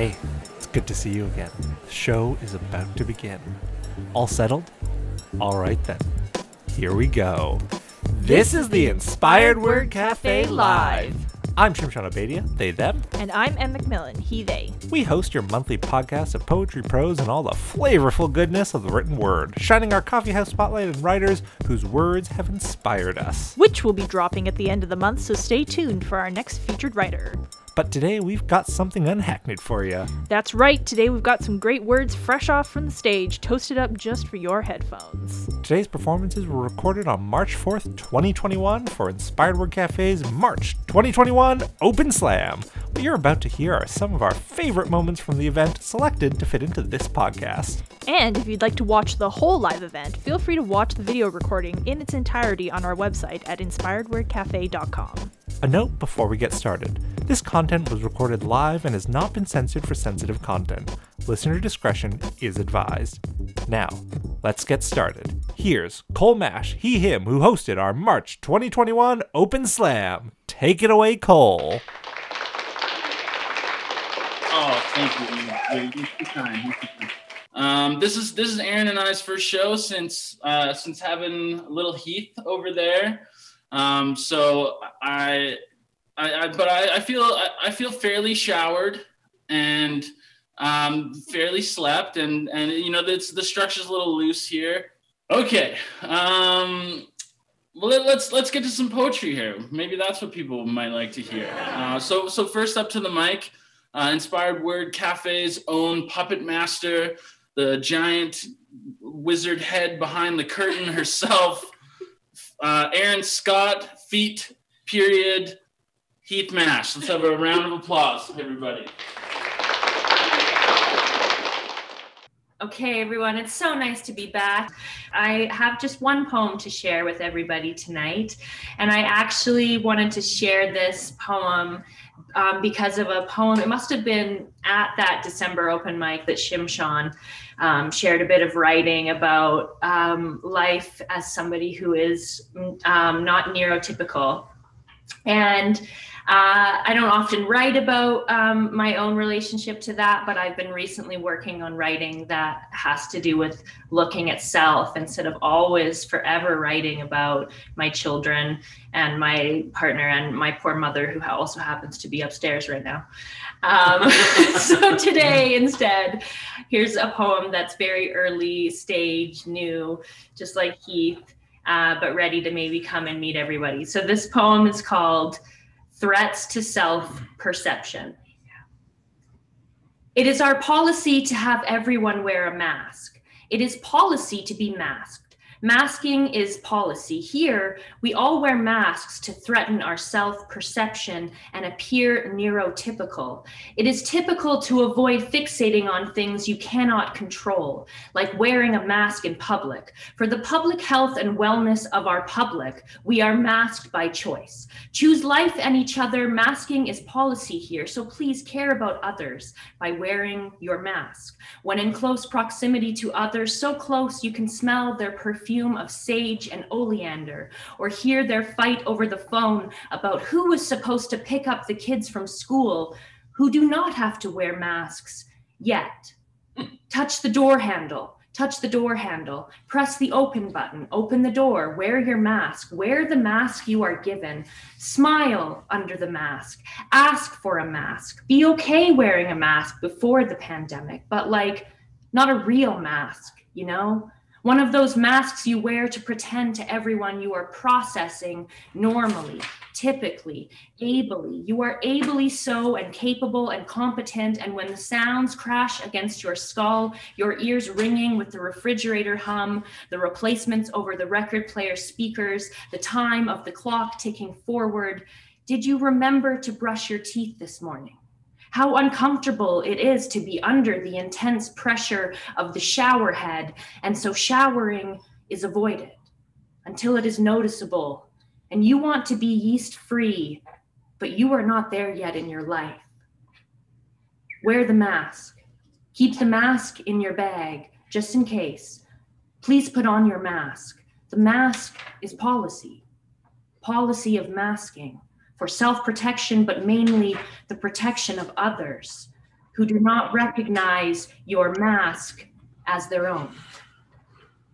Hey, it's good to see you again. The show is about to begin. All settled? All right then. Here we go. This is the Inspired Word Cafe Live. I'm Shimshon Abadia, they, them. And I'm Em McMillan, he, they. We host your monthly podcast of poetry, prose, and all the flavorful goodness of the written word, shining our coffeehouse spotlight on writers whose words have inspired us. Which will be dropping at the end of the month, so stay tuned for our next featured writer. But today we've got something unhackneyed for you. That's right, today we've got some great words fresh off from the stage, toasted up just for your headphones. Today's performances were recorded on March 4th, 2021 for Inspired Word Cafe's March 2021 Open Slam. What you're about to hear are some of our favorite moments from the event selected to fit into this podcast. And if you'd like to watch the whole live event, feel free to watch the video recording in its entirety on our website at inspiredwordcafe.com. A note before we get started this content was recorded live and has not been censored for sensitive content. Listener discretion is advised. Now, let's get started. Here's Cole Mash, he, him, who hosted our March 2021 Open Slam. Take it away, Cole. Oh, thank you. Um, this is this is Aaron and I's first show since uh, since having little Heath over there. Um, so I, I, I but I, I feel I, I, feel fairly showered and um, fairly slept, and and you know the the structure's a little loose here. Okay. Um, well, let, us let's get to some poetry here. Maybe that's what people might like to hear. Uh, so so first up to the mic, uh, Inspired Word Cafe's own puppet master, the giant wizard head behind the curtain herself, uh, Aaron Scott, feet, period, Heath Mash. Let's have a round of applause, everybody. Okay, everyone, it's so nice to be back. I have just one poem to share with everybody tonight. And I actually wanted to share this poem um, because of a poem. It must have been at that December open mic that Shimshon um, shared a bit of writing about um, life as somebody who is um, not neurotypical. And uh, I don't often write about um, my own relationship to that, but I've been recently working on writing that has to do with looking at self instead of always forever writing about my children and my partner and my poor mother, who also happens to be upstairs right now. Um, so today, instead, here's a poem that's very early stage, new, just like Heath, uh, but ready to maybe come and meet everybody. So this poem is called threats to self perception. It is our policy to have everyone wear a mask. It is policy to be masked. Masking is policy. Here, we all wear masks to threaten our self perception and appear neurotypical. It is typical to avoid fixating on things you cannot control, like wearing a mask in public. For the public health and wellness of our public, we are masked by choice. Choose life and each other. Masking is policy here, so please care about others by wearing your mask. When in close proximity to others, so close you can smell their perfume perfume of sage and oleander, or hear their fight over the phone about who was supposed to pick up the kids from school who do not have to wear masks yet. Touch the door handle. Touch the door handle, press the open button, open the door, wear your mask, wear the mask you are given, smile under the mask, ask for a mask, be okay wearing a mask before the pandemic, but like not a real mask, you know? One of those masks you wear to pretend to everyone you are processing normally, typically, ably. You are ably so and capable and competent. And when the sounds crash against your skull, your ears ringing with the refrigerator hum, the replacements over the record player speakers, the time of the clock ticking forward, did you remember to brush your teeth this morning? How uncomfortable it is to be under the intense pressure of the shower head. And so showering is avoided until it is noticeable. And you want to be yeast free, but you are not there yet in your life. Wear the mask. Keep the mask in your bag just in case. Please put on your mask. The mask is policy, policy of masking for self protection, but mainly the protection of others. who do not recognize your mask as their own.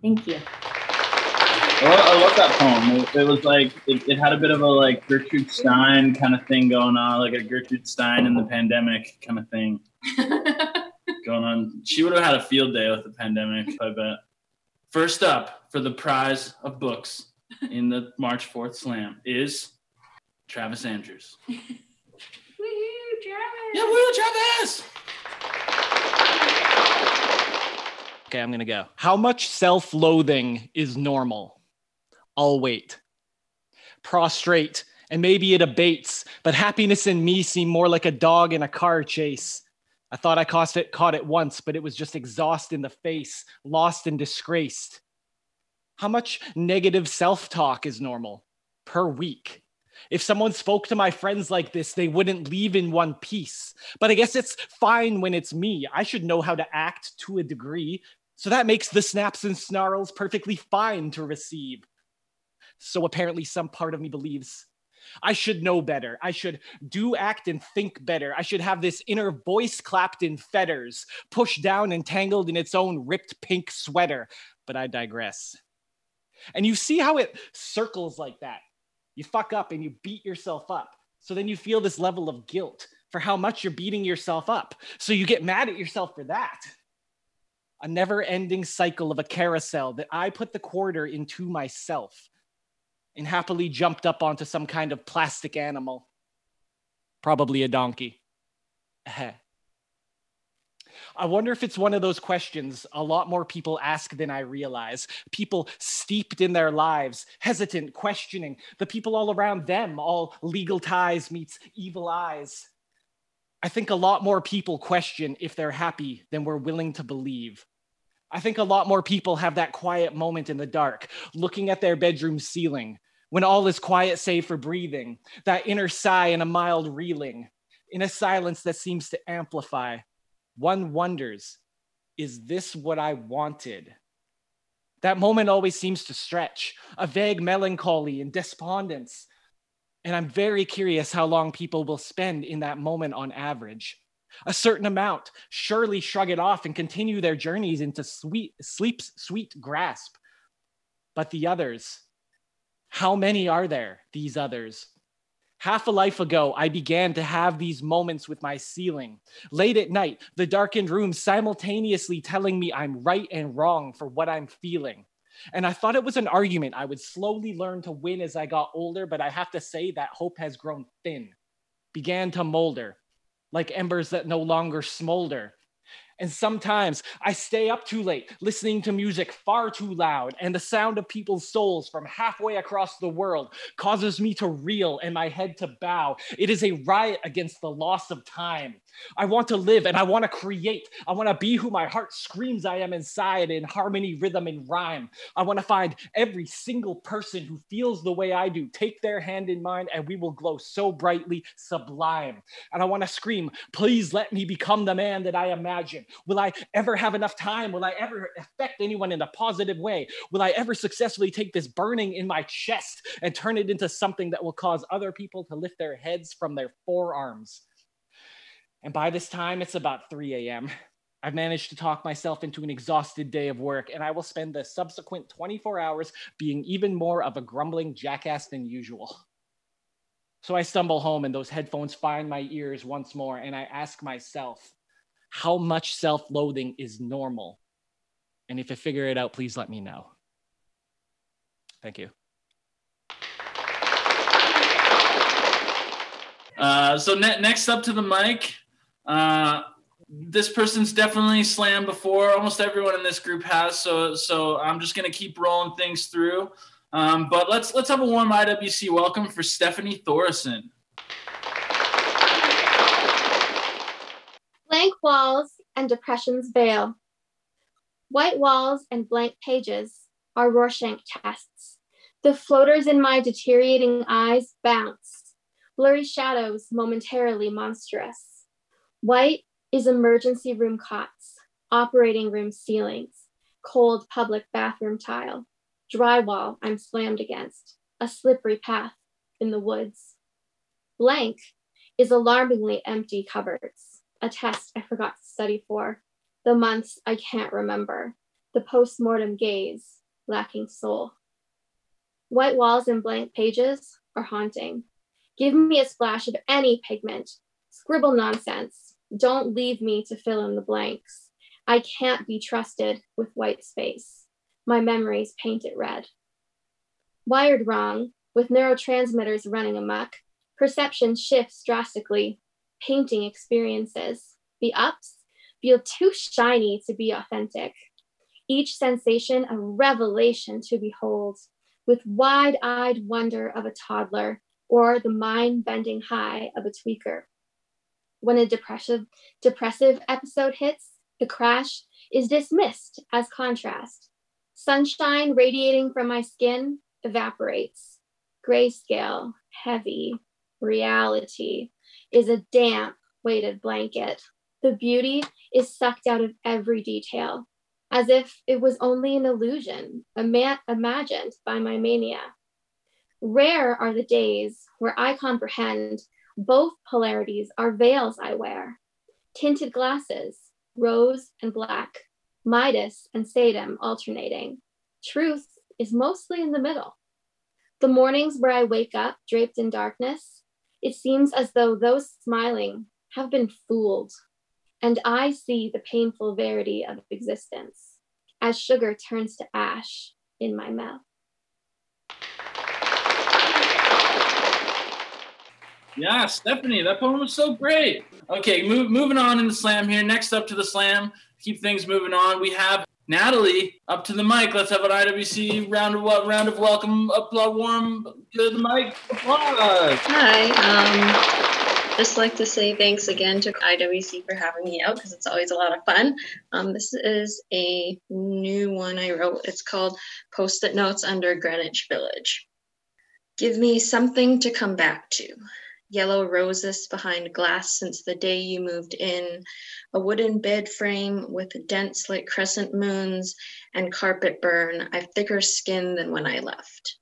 Thank you. I love that poem. It, it was like it, it, had a bit of a like Gertrude Stein kind of thing going on, like a Gertrude Stein in the pandemic kind of thing going on. She would have had a field day with the pandemic, I bet. First up for the prize of books in the March 4th Slam is Travis Andrews. Woohoo, Travis! Yeah, woo, Travis! Okay, I'm gonna go. How much self loathing is normal? I'll wait. Prostrate, and maybe it abates, but happiness and me seem more like a dog in a car chase. I thought I caught it, caught it once, but it was just exhaust in the face, lost and disgraced. How much negative self talk is normal per week? If someone spoke to my friends like this, they wouldn't leave in one piece. But I guess it's fine when it's me. I should know how to act to a degree. So that makes the snaps and snarls perfectly fine to receive. So apparently, some part of me believes I should know better. I should do, act, and think better. I should have this inner voice clapped in fetters, pushed down and tangled in its own ripped pink sweater. But I digress. And you see how it circles like that. You fuck up and you beat yourself up. So then you feel this level of guilt for how much you're beating yourself up. So you get mad at yourself for that. A never ending cycle of a carousel that I put the quarter into myself and happily jumped up onto some kind of plastic animal, probably a donkey. I wonder if it's one of those questions a lot more people ask than I realize. People steeped in their lives, hesitant, questioning, the people all around them, all legal ties meets evil eyes. I think a lot more people question if they're happy than we're willing to believe. I think a lot more people have that quiet moment in the dark, looking at their bedroom ceiling, when all is quiet save for breathing, that inner sigh and a mild reeling, in a silence that seems to amplify. One wonders, is this what I wanted? That moment always seems to stretch, a vague melancholy and despondence. And I'm very curious how long people will spend in that moment on average. A certain amount, surely shrug it off and continue their journeys into sweet, sleep's sweet grasp. But the others, how many are there, these others? Half a life ago, I began to have these moments with my ceiling. Late at night, the darkened room simultaneously telling me I'm right and wrong for what I'm feeling. And I thought it was an argument I would slowly learn to win as I got older, but I have to say that hope has grown thin, began to molder, like embers that no longer smolder. And sometimes I stay up too late, listening to music far too loud, and the sound of people's souls from halfway across the world causes me to reel and my head to bow. It is a riot against the loss of time. I want to live and I want to create. I want to be who my heart screams I am inside in harmony, rhythm, and rhyme. I want to find every single person who feels the way I do, take their hand in mine, and we will glow so brightly sublime. And I want to scream, please let me become the man that I imagine. Will I ever have enough time? Will I ever affect anyone in a positive way? Will I ever successfully take this burning in my chest and turn it into something that will cause other people to lift their heads from their forearms? And by this time, it's about 3 a.m. I've managed to talk myself into an exhausted day of work, and I will spend the subsequent 24 hours being even more of a grumbling jackass than usual. So I stumble home, and those headphones find my ears once more, and I ask myself, how much self loathing is normal? And if you figure it out, please let me know. Thank you. Uh, so ne- next up to the mic, uh, this person's definitely slammed before. Almost everyone in this group has. So so I'm just gonna keep rolling things through. Um, but let's let's have a warm IWC welcome for Stephanie Thorison. Blank walls and depression's veil. White walls and blank pages are Rorschach tests. The floaters in my deteriorating eyes bounce, blurry shadows momentarily monstrous. White is emergency room cots, operating room ceilings, cold public bathroom tile, drywall I'm slammed against, a slippery path in the woods. Blank is alarmingly empty cupboards, a test I forgot to study for, the months I can't remember, the post-mortem gaze, lacking soul. White walls and blank pages are haunting. Give me a splash of any pigment, scribble nonsense. Don't leave me to fill in the blanks. I can't be trusted with white space. My memories paint it red. Wired wrong, with neurotransmitters running amok, perception shifts drastically, painting experiences. The ups feel too shiny to be authentic. Each sensation a revelation to behold, with wide eyed wonder of a toddler or the mind bending high of a tweaker. When a depressive, depressive episode hits, the crash is dismissed as contrast. Sunshine radiating from my skin evaporates. Grayscale, heavy, reality is a damp, weighted blanket. The beauty is sucked out of every detail, as if it was only an illusion ima- imagined by my mania. Rare are the days where I comprehend both polarities are veils I wear, tinted glasses, rose and black, Midas and Satan alternating. Truth is mostly in the middle. The mornings where I wake up draped in darkness, it seems as though those smiling have been fooled, and I see the painful verity of existence as sugar turns to ash in my mouth. Yeah, Stephanie, that poem was so great. Okay, move, moving on in the slam here. Next up to the slam, keep things moving on. We have Natalie up to the mic. Let's have an IWC round of what round of welcome, applaud, warm to the mic. Applause. Hi. Um, just like to say thanks again to IWC for having me out because it's always a lot of fun. Um, this is a new one I wrote. It's called Post-it Notes Under Greenwich Village. Give me something to come back to yellow roses behind glass since the day you moved in, a wooden bed frame with dents like crescent moons, and carpet burn. I've thicker skin than when I left.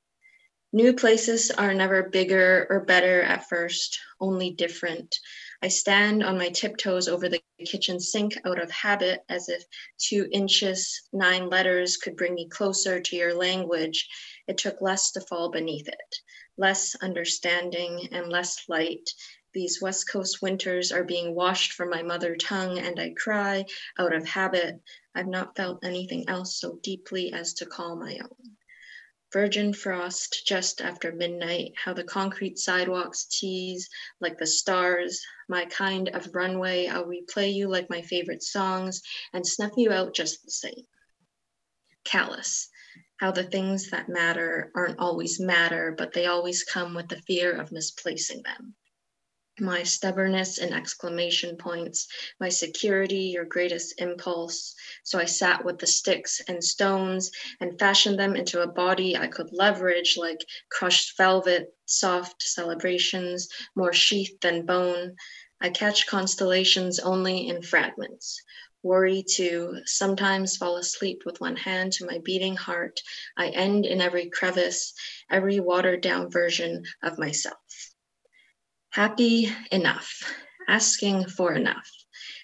New places are never bigger or better at first, only different. I stand on my tiptoes over the kitchen sink out of habit, as if two inches, nine letters could bring me closer to your language. It took less to fall beneath it less understanding and less light. These West Coast winters are being washed from my mother tongue, and I cry out of habit. I've not felt anything else so deeply as to call my own. Virgin frost just after midnight, how the concrete sidewalks tease like the stars. My kind of runway, I'll replay you like my favorite songs and snuff you out just the same. Callous, how the things that matter aren't always matter, but they always come with the fear of misplacing them. My stubbornness and exclamation points, my security, your greatest impulse. So I sat with the sticks and stones and fashioned them into a body I could leverage like crushed velvet, soft celebrations, more sheath than bone. I catch constellations only in fragments, worry to sometimes fall asleep with one hand to my beating heart. I end in every crevice, every watered down version of myself. Happy enough, asking for enough.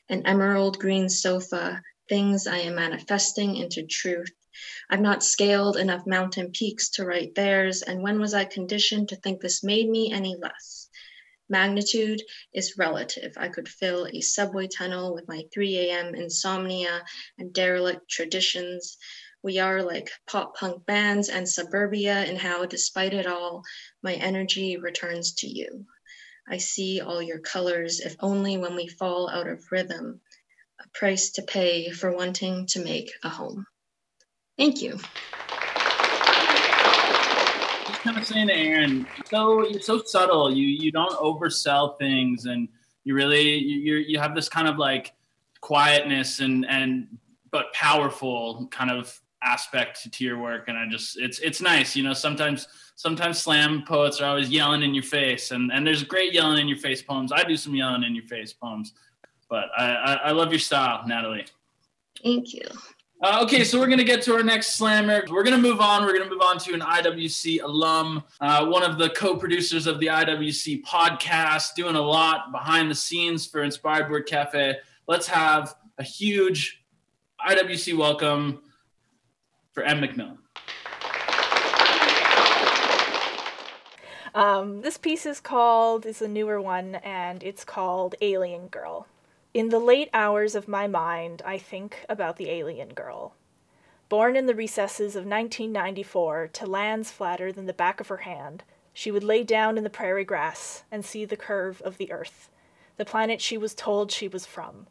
An emerald green sofa, things I am manifesting into truth. I've not scaled enough mountain peaks to write theirs, and when was I conditioned to think this made me any less? Magnitude is relative. I could fill a subway tunnel with my 3 a.m. insomnia and derelict traditions. We are like pop punk bands and suburbia in how, despite it all, my energy returns to you. I see all your colors, if only when we fall out of rhythm, a price to pay for wanting to make a home. Thank you kind of saying to Aaron, so you're so subtle. You you don't oversell things, and you really you you have this kind of like quietness and and but powerful kind of aspect to your work. And i just it's it's nice you know sometimes sometimes slam poets are always yelling in your face and and there's great yelling in your face poems. I do some yelling in your face poems but i i, I love your style natalie. Thank you Uh, okay, so we're going to get to our next slammer. We're going to move on. We're going to move on to an IWC alum, uh, one of the co producers of the IWC podcast, doing a lot behind the scenes for Inspired Word Cafe. Let's have a huge IWC welcome for M. McMillan. Um, this piece is called, is a newer one, and it's called Alien Girl. In the late hours of my mind, I think about the alien girl. Born in the recesses of 1994 to lands flatter than the back of her hand, she would lay down in the prairie grass and see the curve of the earth, the planet she was told she was from.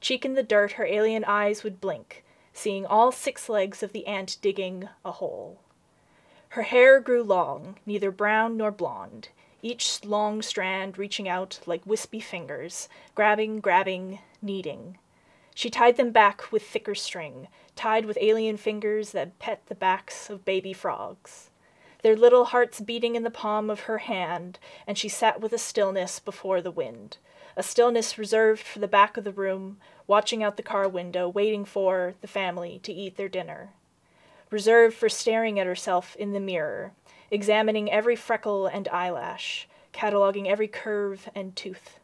Cheek in the dirt, her alien eyes would blink, seeing all six legs of the ant digging a hole. Her hair grew long, neither brown nor blonde, each long strand reaching out like wispy fingers, grabbing, grabbing, kneading. She tied them back with thicker string, tied with alien fingers that pet the backs of baby frogs. Their little hearts beating in the palm of her hand, and she sat with a stillness before the wind, a stillness reserved for the back of the room, watching out the car window, waiting for the family to eat their dinner. Reserved for staring at herself in the mirror, examining every freckle and eyelash, cataloging every curve and tooth.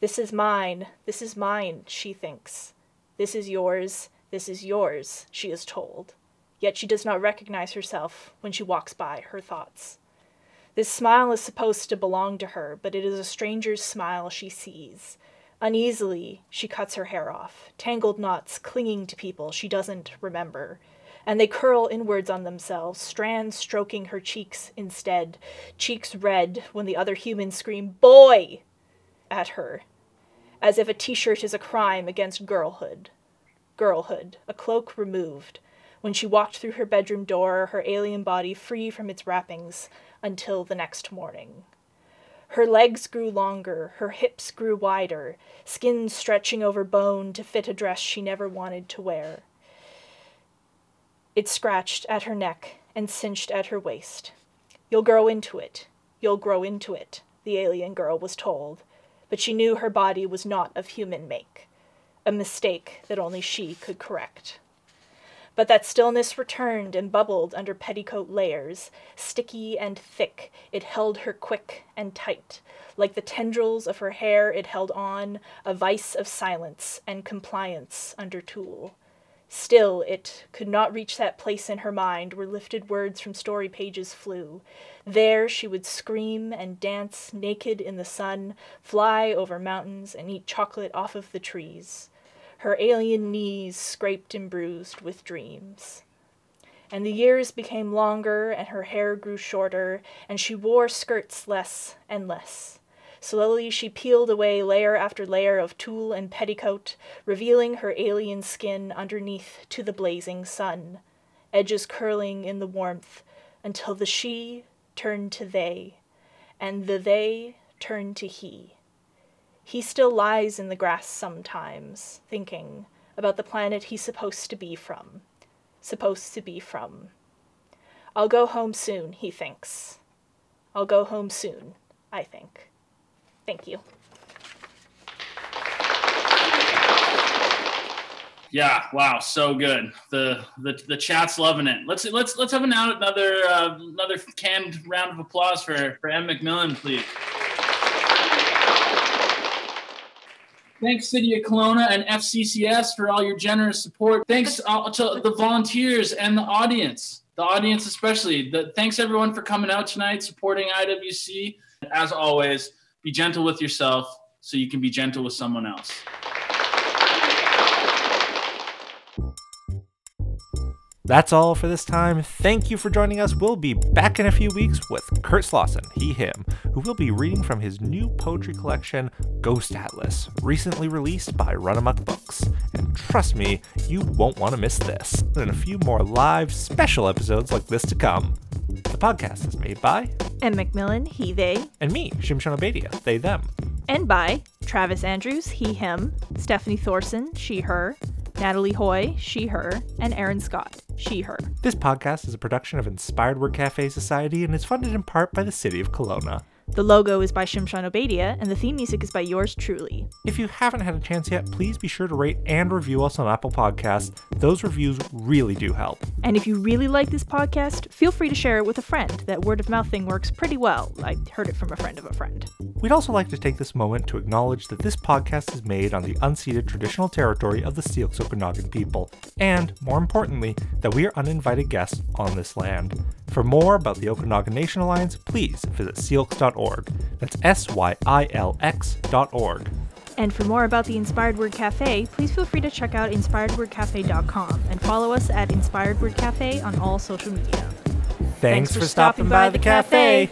This is mine, this is mine, she thinks. This is yours, this is yours, she is told. Yet she does not recognize herself when she walks by her thoughts. This smile is supposed to belong to her, but it is a stranger's smile she sees. Uneasily, she cuts her hair off, tangled knots clinging to people she doesn't remember and they curl inwards on themselves, strands stroking her cheeks instead, cheeks red when the other humans scream, Boy! at her, as if a t shirt is a crime against girlhood. Girlhood, a cloak removed, when she walked through her bedroom door, her alien body free from its wrappings, until the next morning. Her legs grew longer, her hips grew wider, skin stretching over bone to fit a dress she never wanted to wear. It scratched at her neck and cinched at her waist. You'll grow into it. You'll grow into it, the alien girl was told, but she knew her body was not of human make, a mistake that only she could correct. But that stillness returned and bubbled under petticoat layers, sticky and thick, it held her quick and tight. Like the tendrils of her hair, it held on, a vice of silence and compliance under tulle. Still, it could not reach that place in her mind where lifted words from story pages flew. There she would scream and dance naked in the sun, fly over mountains, and eat chocolate off of the trees. Her alien knees scraped and bruised with dreams. And the years became longer, and her hair grew shorter, and she wore skirts less and less. Slowly she peeled away layer after layer of tulle and petticoat, revealing her alien skin underneath to the blazing sun, edges curling in the warmth, until the she turned to they, and the they turned to he. He still lies in the grass sometimes, thinking about the planet he's supposed to be from. Supposed to be from. I'll go home soon, he thinks. I'll go home soon, I think. Thank you. Yeah, wow, so good. The the the chat's loving it. Let's let's let's have another uh, another canned round of applause for for M McMillan, please. Thanks, City of Kelowna and FCCS for all your generous support. Thanks uh, to the volunteers and the audience, the audience especially. The, thanks everyone for coming out tonight, supporting IWC. As always, be gentle with yourself so you can be gentle with someone else. That's all for this time. Thank you for joining us. We'll be back in a few weeks with Kurt Slauson, he, him, who will be reading from his new poetry collection, Ghost Atlas, recently released by Runamuck Books. And trust me, you won't want to miss this. And a few more live special episodes like this to come. The podcast is made by M. McMillan, he, they, and me, Shimshon Abadia, they, them. and by Travis Andrews, he, him, Stephanie Thorson, she, her, Natalie Hoy, she, her, and Aaron Scott, she, her. This podcast is a production of Inspired Word Cafe Society and is funded in part by the City of Kelowna. The logo is by Shimshan Obadia, and the theme music is by yours truly. If you haven't had a chance yet, please be sure to rate and review us on Apple Podcasts. Those reviews really do help. And if you really like this podcast, feel free to share it with a friend. That word of mouth thing works pretty well. I heard it from a friend of a friend. We'd also like to take this moment to acknowledge that this podcast is made on the unceded traditional territory of the Syilx Okanagan people, and, more importantly, that we are uninvited guests on this land. For more about the Okanagan Nation Alliance, please visit syilx.org. That's S Y I L X.org. And for more about the Inspired Word Cafe, please feel free to check out inspiredwordcafe.com and follow us at Inspired Word Cafe on all social media. Thanks, for stopping by the cafe.